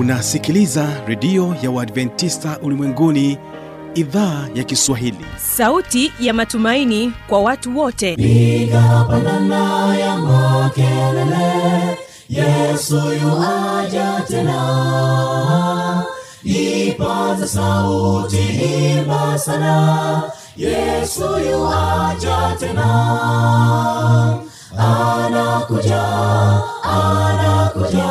unasikiliza redio ya uadventista ulimwenguni idhaa ya kiswahili. Sauti ya matumaini kwa watu wote. Piga pandana ya makelele yesu yuaja tena. Ipaza sauti himba sana yesu yuaja tena. Anakuja anakuja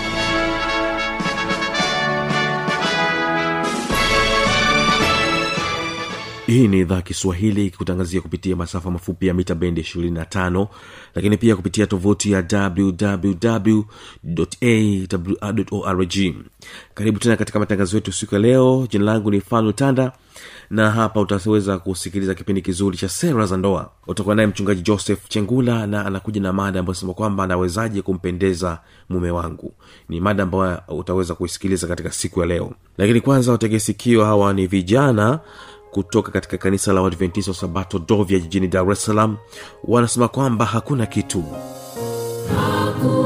hii ni idhaa kiswahili ikikutangazia kupitia masafa mafupi ya mita bendi 25 lakini pia kupitia tovuti ya wwwawrorg karibu tena katika matangazo yetu siku ya leo. Jina langu ni fano tanda na hapa utaweza kusikiliza kipindi kizuri cha sera za ndoa. Utakuwa naye mchungaji joseph chengula na anakuja na mada ambayo sema kwamba anawezaje kumpendeza mume wangu. Ni mada ambayo utaweza kuisikiliza katika siku ya leo. Lakini kwanza wategesikio hawa ni vijana kutoka katika kanisa la uadventista wa sabato dovya jijini dar es salaam wanasema kwamba hakuna kitu. Hakuna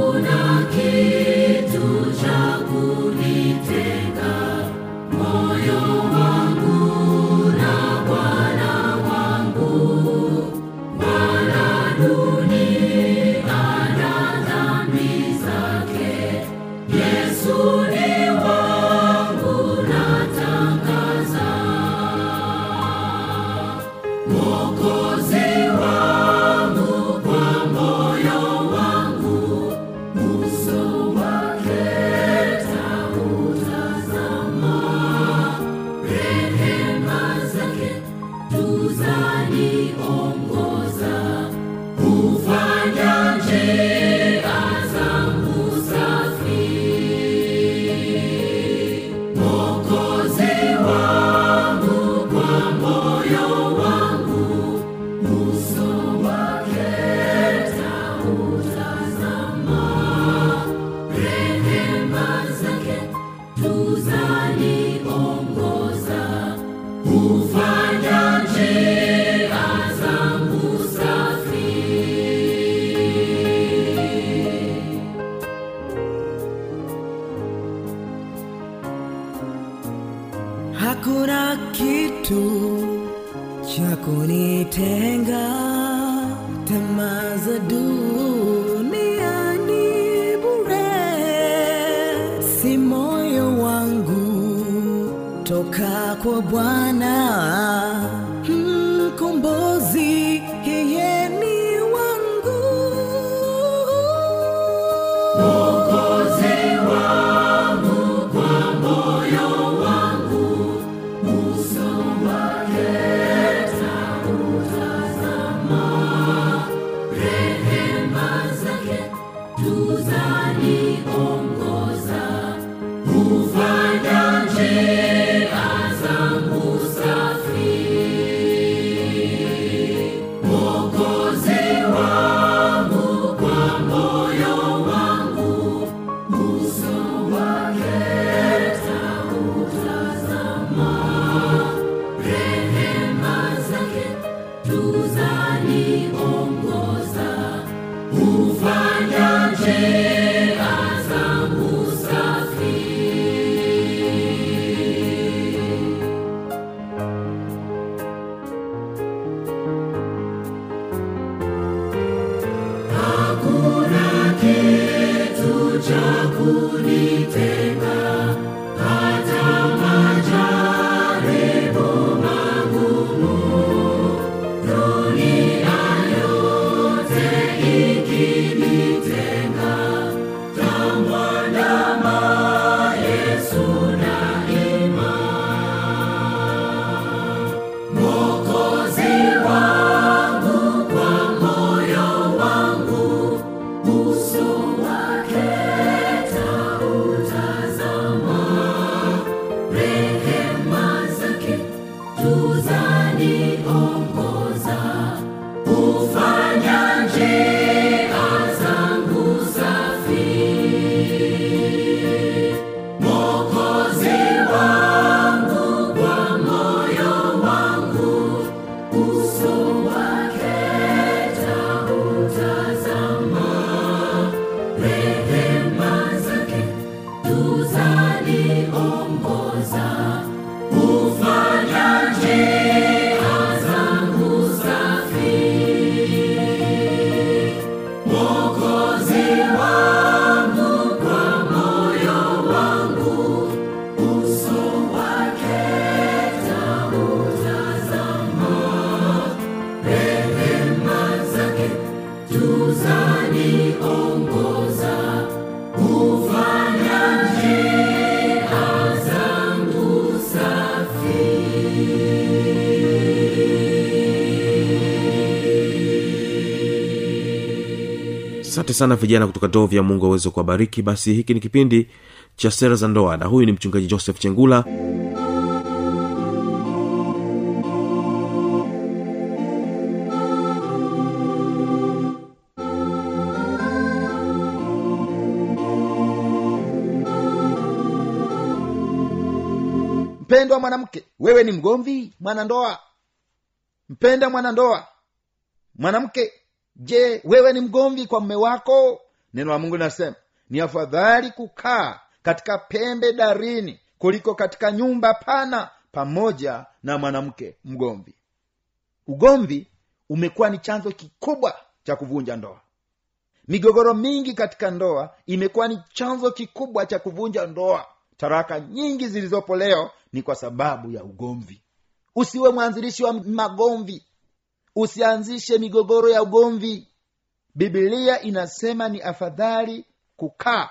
Suzanne. Sana vijana kutoka dovya mungu aweze kuwabariki. Basi hiki ni kipindi cha sera za ndoa na huyu ni mchungaji joseph chengula. Mpendwa mwanamke wewe ni mgomvi mwanandoa. Mpenda mwanandoa. Mwanamke je wewe ni mgomvi kwa mme wako? Neno la mungu linasema ni afadhali kukaa katika pembe darini kuliko katika nyumba pana pamoja na mwanamke mgomvi. Ugomvi umekuwa ni chanzo kikubwa cha kuvunja ndoa. Migogoro mingi katika ndoa imekuwa ni chanzo kikubwa cha kuvunja ndoa. Taraka nyingi zilizopo leo ni kwa sababu ya ugomvi. Usiwe mwanzilishi wa magomvi usianzishe migogoro ya ugomvi. Bibilia inasema ni afadhali kukaa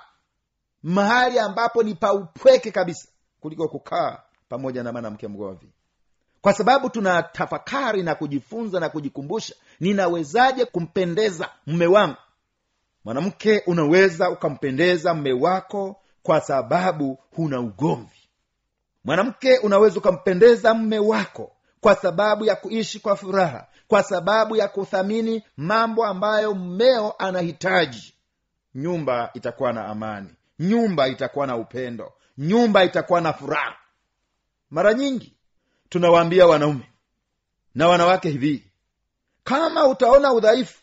mahali ambapo ni paupweke kabisa kuliko kukaa pamoja na mwanamke mgomvi. Kwa sababu tunatafakari na kujifunza na kujikumbusha ninawezaje kumpendeza mme wangu? Mwanamke unaweza ukampendeza mme wako kwa sababu huna ugomvi. Mwanamke unaweza ukampendeza mme wako kwa sababu ya kuishi kwa furaha kwa sababu ya kuthamini mambo ambayo mmeo anahitaji. Nyumba itakuwa na amani nyumba itakuwa na upendo nyumba itakuwa na furaha. Mara nyingi tunawaambia wanaume na wanawake hivi kama utaona udhaifu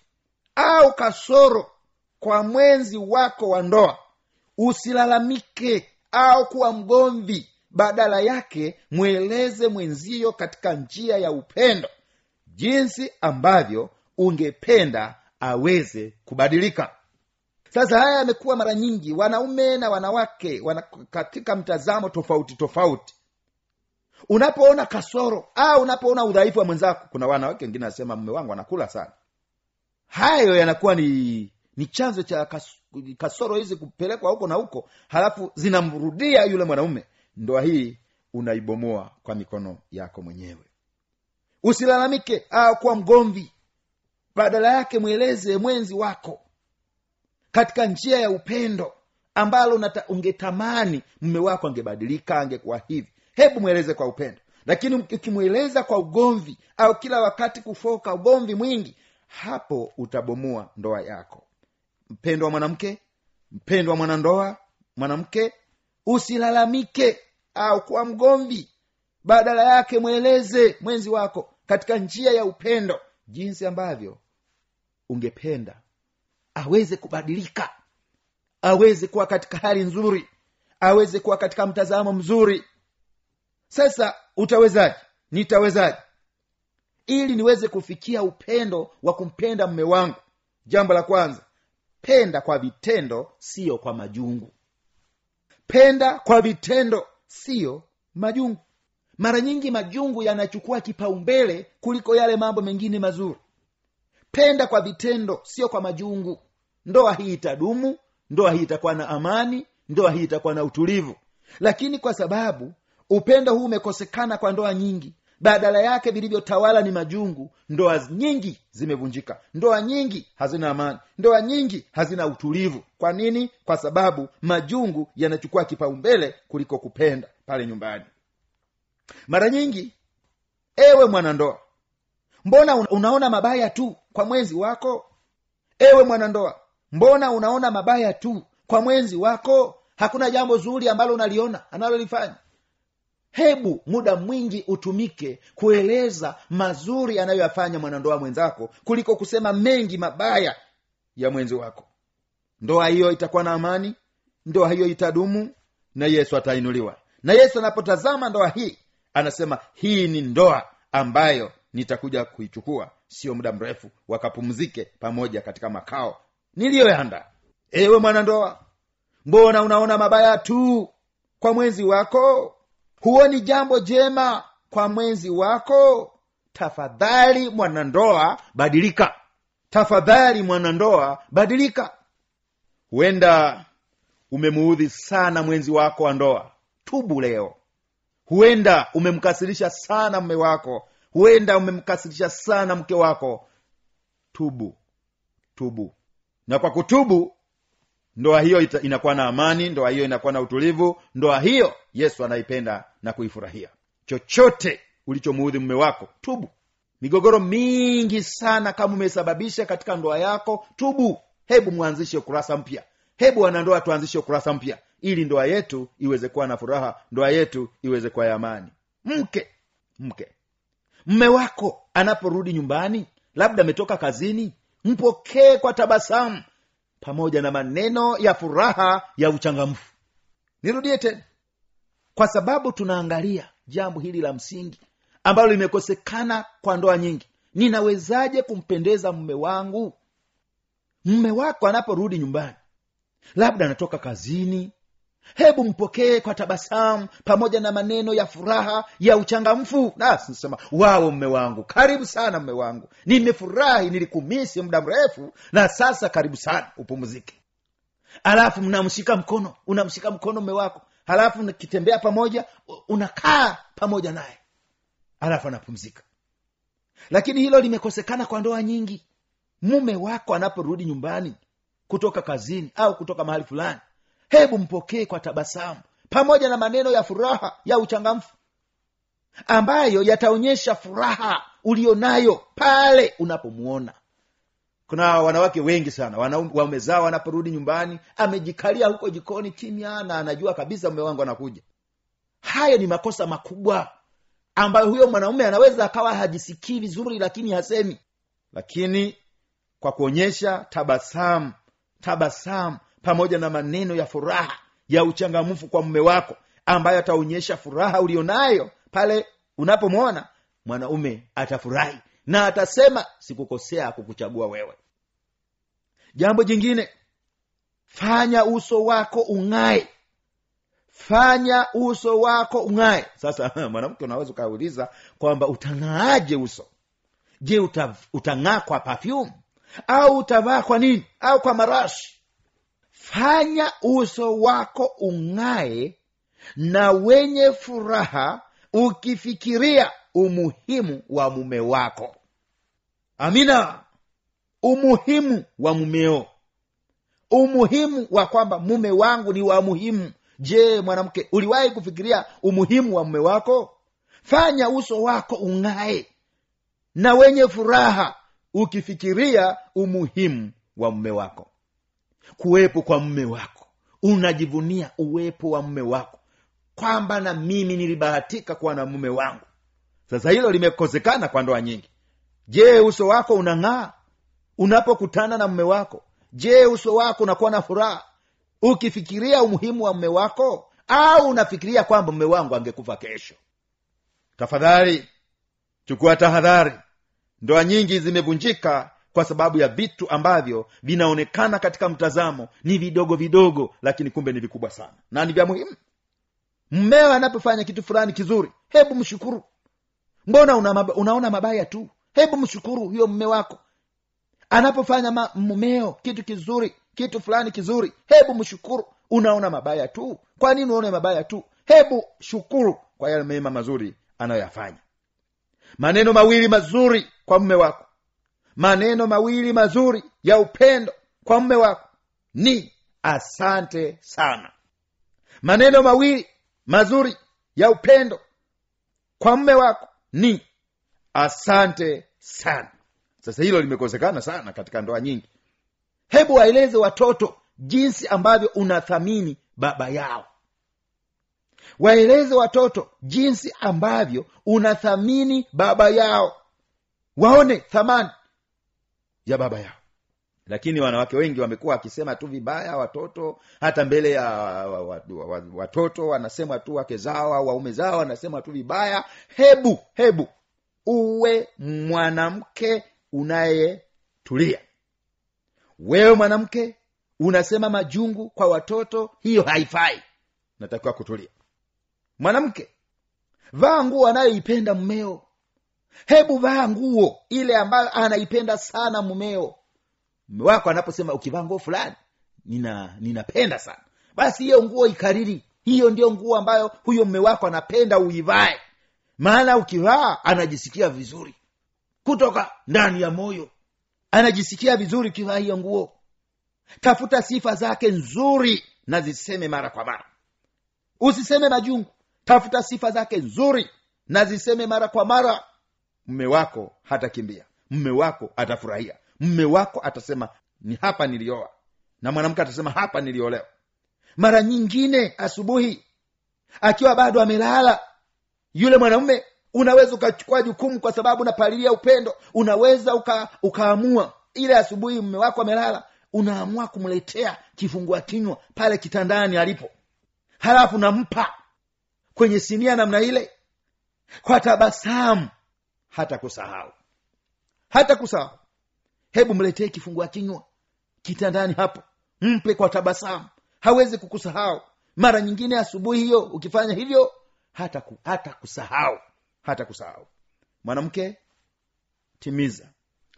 au kasoro kwa mwenzi wako wa ndoa usilalamike au kuwa mgomvi. Badala yake mweleze mwenzio katika njia ya upendo jinsi ambavyo ungependa aweze kubadilika. Sasa haya yamekuwa mara nyingi wanaume na wanawake wana, katika mtazamo tofauti tofauti. Unapoona kasoro au unapoona udhaifu wa mwenzako kuna wanawake wengine anasema mume wangu anakula sana. Hayo yanakuwa ni ni chanzo cha kas, kasoro hizi kupelekwa huko na huko halafu zinamrudia yule mwanaume. Ndoa hii unaibomoa kwa mikono yako mwenyewe usilalamike au kuwa mgomvi. Badala yake mweleze mwenzi wako katika njia ya upendo ambalo nata, ungetamani mme wako angebadilika angekuwa hivi. Hebu mweleze kwa upendo. Lakini ukimweleza kwa ugomvi au kila wakati kufoka ugomvi mwingi hapo utabomoa ndoa yako. Mpendo wa mwanamke mpendo wa mwanandoa mwanamke usilalamike au kuwa mgomvi badala yake mweleze mwenzi wako katika njia ya upendo jinsi ambavyo ungependa aweze kubadilika aweze kuwa katika hali nzuri aweze kuwa katika mtazamo mzuri. Sasa utawezaje? Nitawezaje? Ili niweze kufikia upendo wa kumpenda mme wangu jambo la kwanza penda kwa vitendo siyo kwa majungu. Penda kwa vitendo siyo majungu mara nyingi majungu yanachukua kipaumbele kuliko yale mambo mengine mazuri. Penda kwa vitendo sio kwa majungu. Ndoa hii itadumu ndoa hii itakuwa na amani ndoa hii itakuwa na utulivu. Lakini kwa sababu upendo huu umekosekana kwa ndoa nyingi badala yake vilivyotawala ni majungu ndoa nyingi zimevunjika. Ndoa nyingi hazina amani ndoa nyingi hazina utulivu. Kwa nini? Kwa sababu majungu yanachukua kipaumbele kuliko kupenda pale nyumbani mara nyingi ewe mwanandoa mbona unaona mabaya tu kwa mwenzi wako? Ewe mwanandoa mbona unaona mabaya tu kwa mwenzi wako? Hakuna jambo zuri ambalo unaliona analolifanya. Hebu muda mwingi utumike kueleza mazuri anayoyafanya mwanandoa mwenzako kuliko kusema mengi mabaya ya mwenzi wako. Ndoa hiyo itakuwa na amani ndoa hiyo itadumu na yesu atainuliwa. Na yesu anapotazama ndoa hii anasema hii ni ndoa ambayo nitakuja kuichukua. Sio muda mrefu wakapumzike pamoja katika makao niliyoyanda. Ewe mwanandoa mbona unaona mabaya tu kwa mwenzi wako? Huoni jambo jema kwa mwenzi wako? Tafadhali mwanandoa badilika. Tafadhali mwanandoa badilika. Huenda umemuudhi sana mwenzi wako wa ndoa. Tubu leo huenda umemkasirisha sana mme wako. Huenda umemkasirisha sana mke wako. Tubu. Tubu. Na kwa kutubu ndoa hiyo ita, inakuwa na amani ndoa hiyo inakuwa na utulivu ndoa hiyo yesu anaipenda na kuifurahia. Chochote ulichomuudhi mume wako tubu. Migogoro mingi sana kama umesababisha katika ndoa yako tubu. Hebu mwanzishe ukurasa mpya. Hebu wanandoa tuanzishe ukurasa mpya ili ndoa yetu iweze kuwa na furaha ndoa yetu iweze kuwa ya amani. Mke mke. Mme wako anaporudi nyumbani labda ametoka kazini mpokee kwa tabasamu pamoja na maneno ya furaha ya uchangamfu. Nirudie tena. Kwa sababu tunaangalia jambo hili la msingi ambalo limekosekana kwa ndoa nyingi. Ninawezaje kumpendeza mme wangu? Mme wako anaporudi nyumbani labda anatoka kazini hebu mpokee kwa tabasamu pamoja na maneno ya furaha ya uchangamfu. Nasema wao mme wangu karibu sana mme wangu. Nimefurahi nilikumisi muda mrefu na sasa karibu sana upumzike. Alafu mnamshika mkono unamshika mkono mme wako. Halafu nikitembea pamoja unakaa pamoja naye. Alafu anapumzika. Lakini hilo limekosekana kwa ndoa nyingi. Mume wako anaporudi nyumbani kutoka kazini au kutoka mahali fulani hebu mpokee kwa tabasamu pamoja na maneno ya furaha ya uchangamfu ambayo yataonyesha furaha ulionayo pale unapomuona kuna wanawake wengi sana waume zao wanaporudi nyumbani amejikalia huko jikoni kimya na anajua kabisa mume wangu anakuja. Hayo ni makosa makubwa ambayo huyo mwanaume anaweza akawa hajisikii vizuri lakini hasemi. Lakini kwa kuonyesha tabasamu tabasamu pamoja na maneno ya furaha ya uchangamfu kwa mume wako ambayo ataonyesha furaha ulionayo pale unapomwona mwanaume atafurahi na atasema sikukosea kukuchagua wewe. Jambo jingine fanya uso wako ung'ae. Fanya uso wako ung'ae. Sasa mwanamke unaweza ukauliza kwamba utang'aaje uso? Je utang'aa kwa perfume? Au utavaa kwa nini? Au kwa marashi fanya uso wako ung'aye na wenye furaha ukifikiria umuhimu wa mume wako. Amina. Umuhimu wa mumeo umuhimu wa kwamba mume wangu ni wa muhimu. Je mwanamke uliwahi kufikiria umuhimu wa mume wako? Fanya uso wako ung'ae na wenye furaha ukifikiria umuhimu wa mume wako kuwepo kwa mme wako. Unajivunia uwepo wa mme wako. Kwamba na mimi nilibahatika kuwa na mume wangu. Sasa hilo limekosekana kwa ndoa nyingi. Je uso wako unang'aa? Unapokutana na mme wako je uso wako unakuwa na furaha? Ukifikiria umuhimu wa mme wako? Au unafikiria kwamba mme wangu angekufa kesho? Tafadhali chukua tahadhari. Ndoa nyingi zimevunjika kwa sababu ya vitu ambavyo vinaonekana katika mtazamo ni vidogo vidogo lakini kumbe ni vikubwa sana na ni vya muhimu. Mmeo anapofanya kitu fulani kizuri hebu mshukuru. Mbona una mab- unaona mabaya tu? Hebu mshukuru huyo mme wako. Anapofanya ma- mmeo kitu kizuri kitu fulani kizuri hebu mshukuru. Unaona mabaya tu? Kwa nini uone mabaya tu? Hebu shukuru kwa yale mema mazuri anayoyafanya. Maneno mawili mazuri kwa mme wako maneno mawili mazuri ya upendo kwa mme wako ni asante sana. Maneno mawili mazuri ya upendo kwa mme wako ni asante sana. Sasa hilo limekosekana sana katika ndoa nyingi. Hebu waeleze watoto jinsi ambavyo unathamini baba yao. Waeleze watoto jinsi ambavyo unathamini baba yao. Waone thamani ya baba yao. Lakini wanawake wengi wamekuwa wakisema tu vibaya watoto hata mbele ya wa- wa- wa- wa- watoto wanasema tu wake zao au waume zao wanasema tu vibaya. Hebu hebu uwe mwanamke unayetulia. Wewe mwanamke unasema majungu kwa watoto hiyo haifai. Natakiwa kutulia. Mwanamke vaa nguo anayoipenda mmeo hebu vaa nguo ile ambayo anaipenda sana mumeo. Mume wako anaposema ukivaa nguo fulani nina ninapenda sana. Basi hiyo nguo ikariri. Hiyo ndio nguo ambayo huyo mume wako anapenda uivae. Maana ukivaa anajisikia vizuri. Kutoka ndani ya moyo anajisikia vizuri ukivaa hiyo nguo. Tafuta sifa zake nzuri na ziseme mara kwa mara. Usiseme majungu. Tafuta sifa zake nzuri na ziseme mara kwa mara mme wako hatakimbia. Mme wako atafurahia. Mme wako atasema ni hapa nilioa. Na mwanamke atasema hapa niliolewa. Mara nyingine asubuhi akiwa bado amelala yule mwanamume unaweza ukachukua jukumu kwa sababu unapalilia upendo. Unaweza uka, ukaamua. Ile asubuhi mme wako amelala unaamua kumletea kifungua kinywa pale kitandani alipo. Halafu nampa kwenye sinia namna ile kwa tabasamu hata kusahau. Hata kusahau. Hebu mletee kifungua kinywa kitandani hapo. Mpe kwa tabasamu. Hawezi kukusahau. Mara nyingine asubuhi hiyo ukifanya hivyo hata, ku, hata kusahau. Hata kusahau. Mwanamke timiza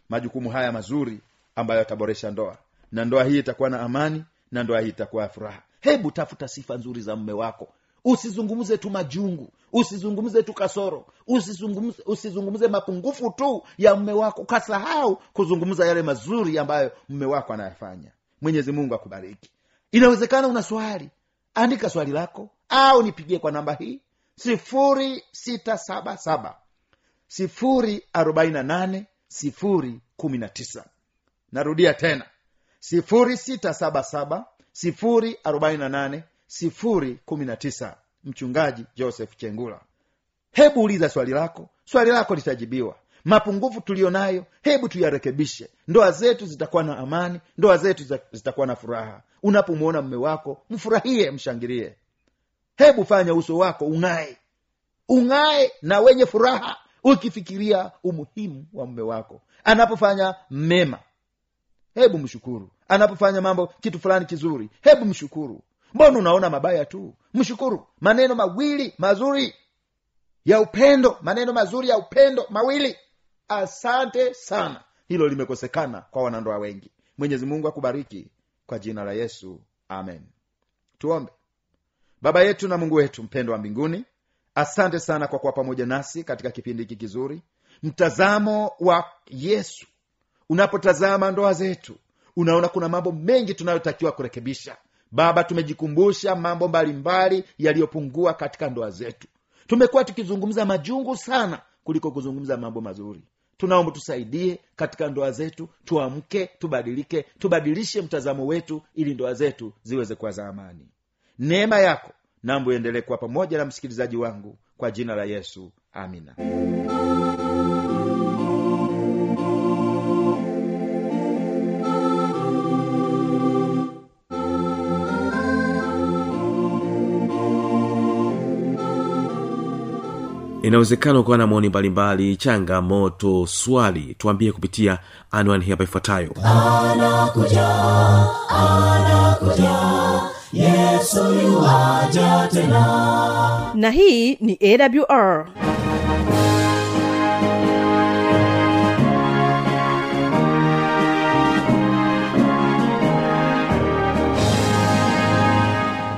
majukumu haya mazuri ambayo yataboresha ndoa. Na ndoa hii itakuwa na amani na ndoa hii itakuwa ya furaha. Hebu tafuta sifa nzuri za mme wako usizungumze tu majungu. Usizungumze tu kasoro. Usizungumze, usizungumze mapungufu tu ya mme wako. Ukasahau kuzungumza yale mazuri ambayo mme wako anayafanya. Mwenyezi mungu akubariki. Inawezekana una swali. Andika swali lako. Au nipigie kwa namba hii. Sifuri sita saba saba. Sifuri arobaini na nane sifuri kumi na tisa. Narudia tena. Sifuri sita saba saba sifuri arobaini na nane sifuri kumi na tisa. Mchungaji joseph chengula. Hebu uliza swali lako. Swali lako litajibiwa. Mapungufu tuliyo nayo hebu tuyarekebishe. Ndoa zetu zitakuwa na amani ndoa zetu zitakuwa na furaha. Unapomwona mme wako mfurahie mshangilie. Hebu fanya uso wako ung'ae. Ung'ae na wenye furaha ukifikiria umuhimu wa mme wako. Anapofanya mema hebu mshukuru. Anapofanya mambo kitu fulani kizuri hebu mshukuru mbona unaona mabaya tu? Mshukuru. Maneno mawili mazuri ya upendo maneno mazuri ya upendo mawili. Asante sana. Hilo limekosekana kwa wanandoa wengi. Mwenyezi mungu akubariki kwa jina la yesu. Amen. Tuombe. Baba yetu na mungu wetu mpendo wa mbinguni asante sana kwa kuwa pamoja nasi katika kipindi hiki kizuri. Mtazamo wa yesu. Unapotazama ndoa zetu unaona kuna mambo mengi tunayotakiwa kurekebisha baba tumejikumbusha mambo mbalimbali yaliyopungua katika ndoa zetu. Tumekuwa tukizungumza majungu sana kuliko kuzungumza mambo mazuri. Tunaomba tusaidie katika ndoa zetu tuamke tubadilike tubadilishe mtazamo wetu ili ndoa zetu ziweze kuwa za amani. Neema yako nambo iendelee kuwa pamoja na msikilizaji wangu kwa jina la yesu. Amina inawezekana ukawa na maoni mbalimbali changamoto swali tuambie kupitia anwani hapa ifuatayo. Yuwaja tena. Na hii ni awr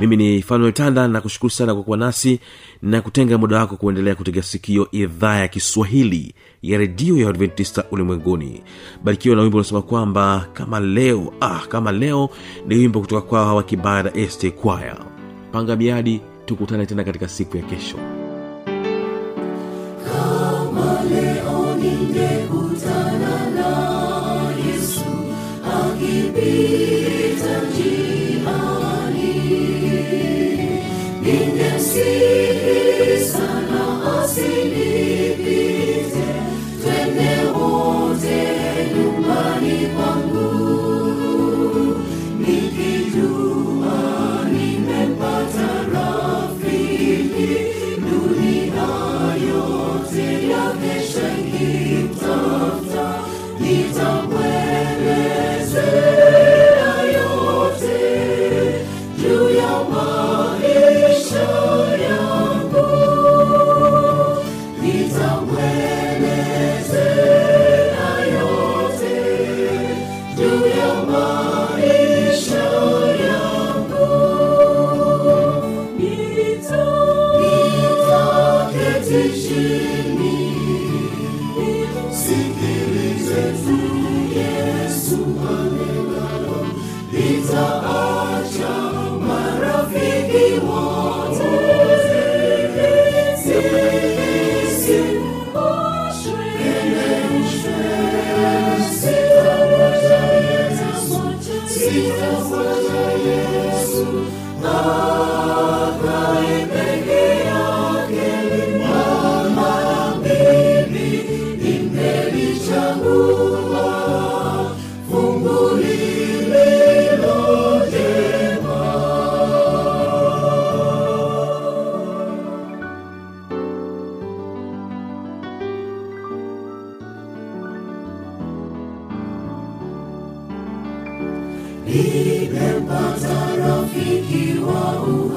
mimi ni fanuel tanda na kushukuru sana kwa kuwa nasi na kutenga muda wako kuendelea kutega sikio idhaa ya kiswahili ya redio ya adventista ulimwenguni. Barikiwa na wimbo unasema kwamba kama leo ah kama leo ni wimbo kutoka kwao hawa kibada este kwaya panga miadi tukutane tena katika siku ya kesho. Kama asinipite. Twende wote nyumbani kwangu Allah. Nipe pata rafiki wa uu.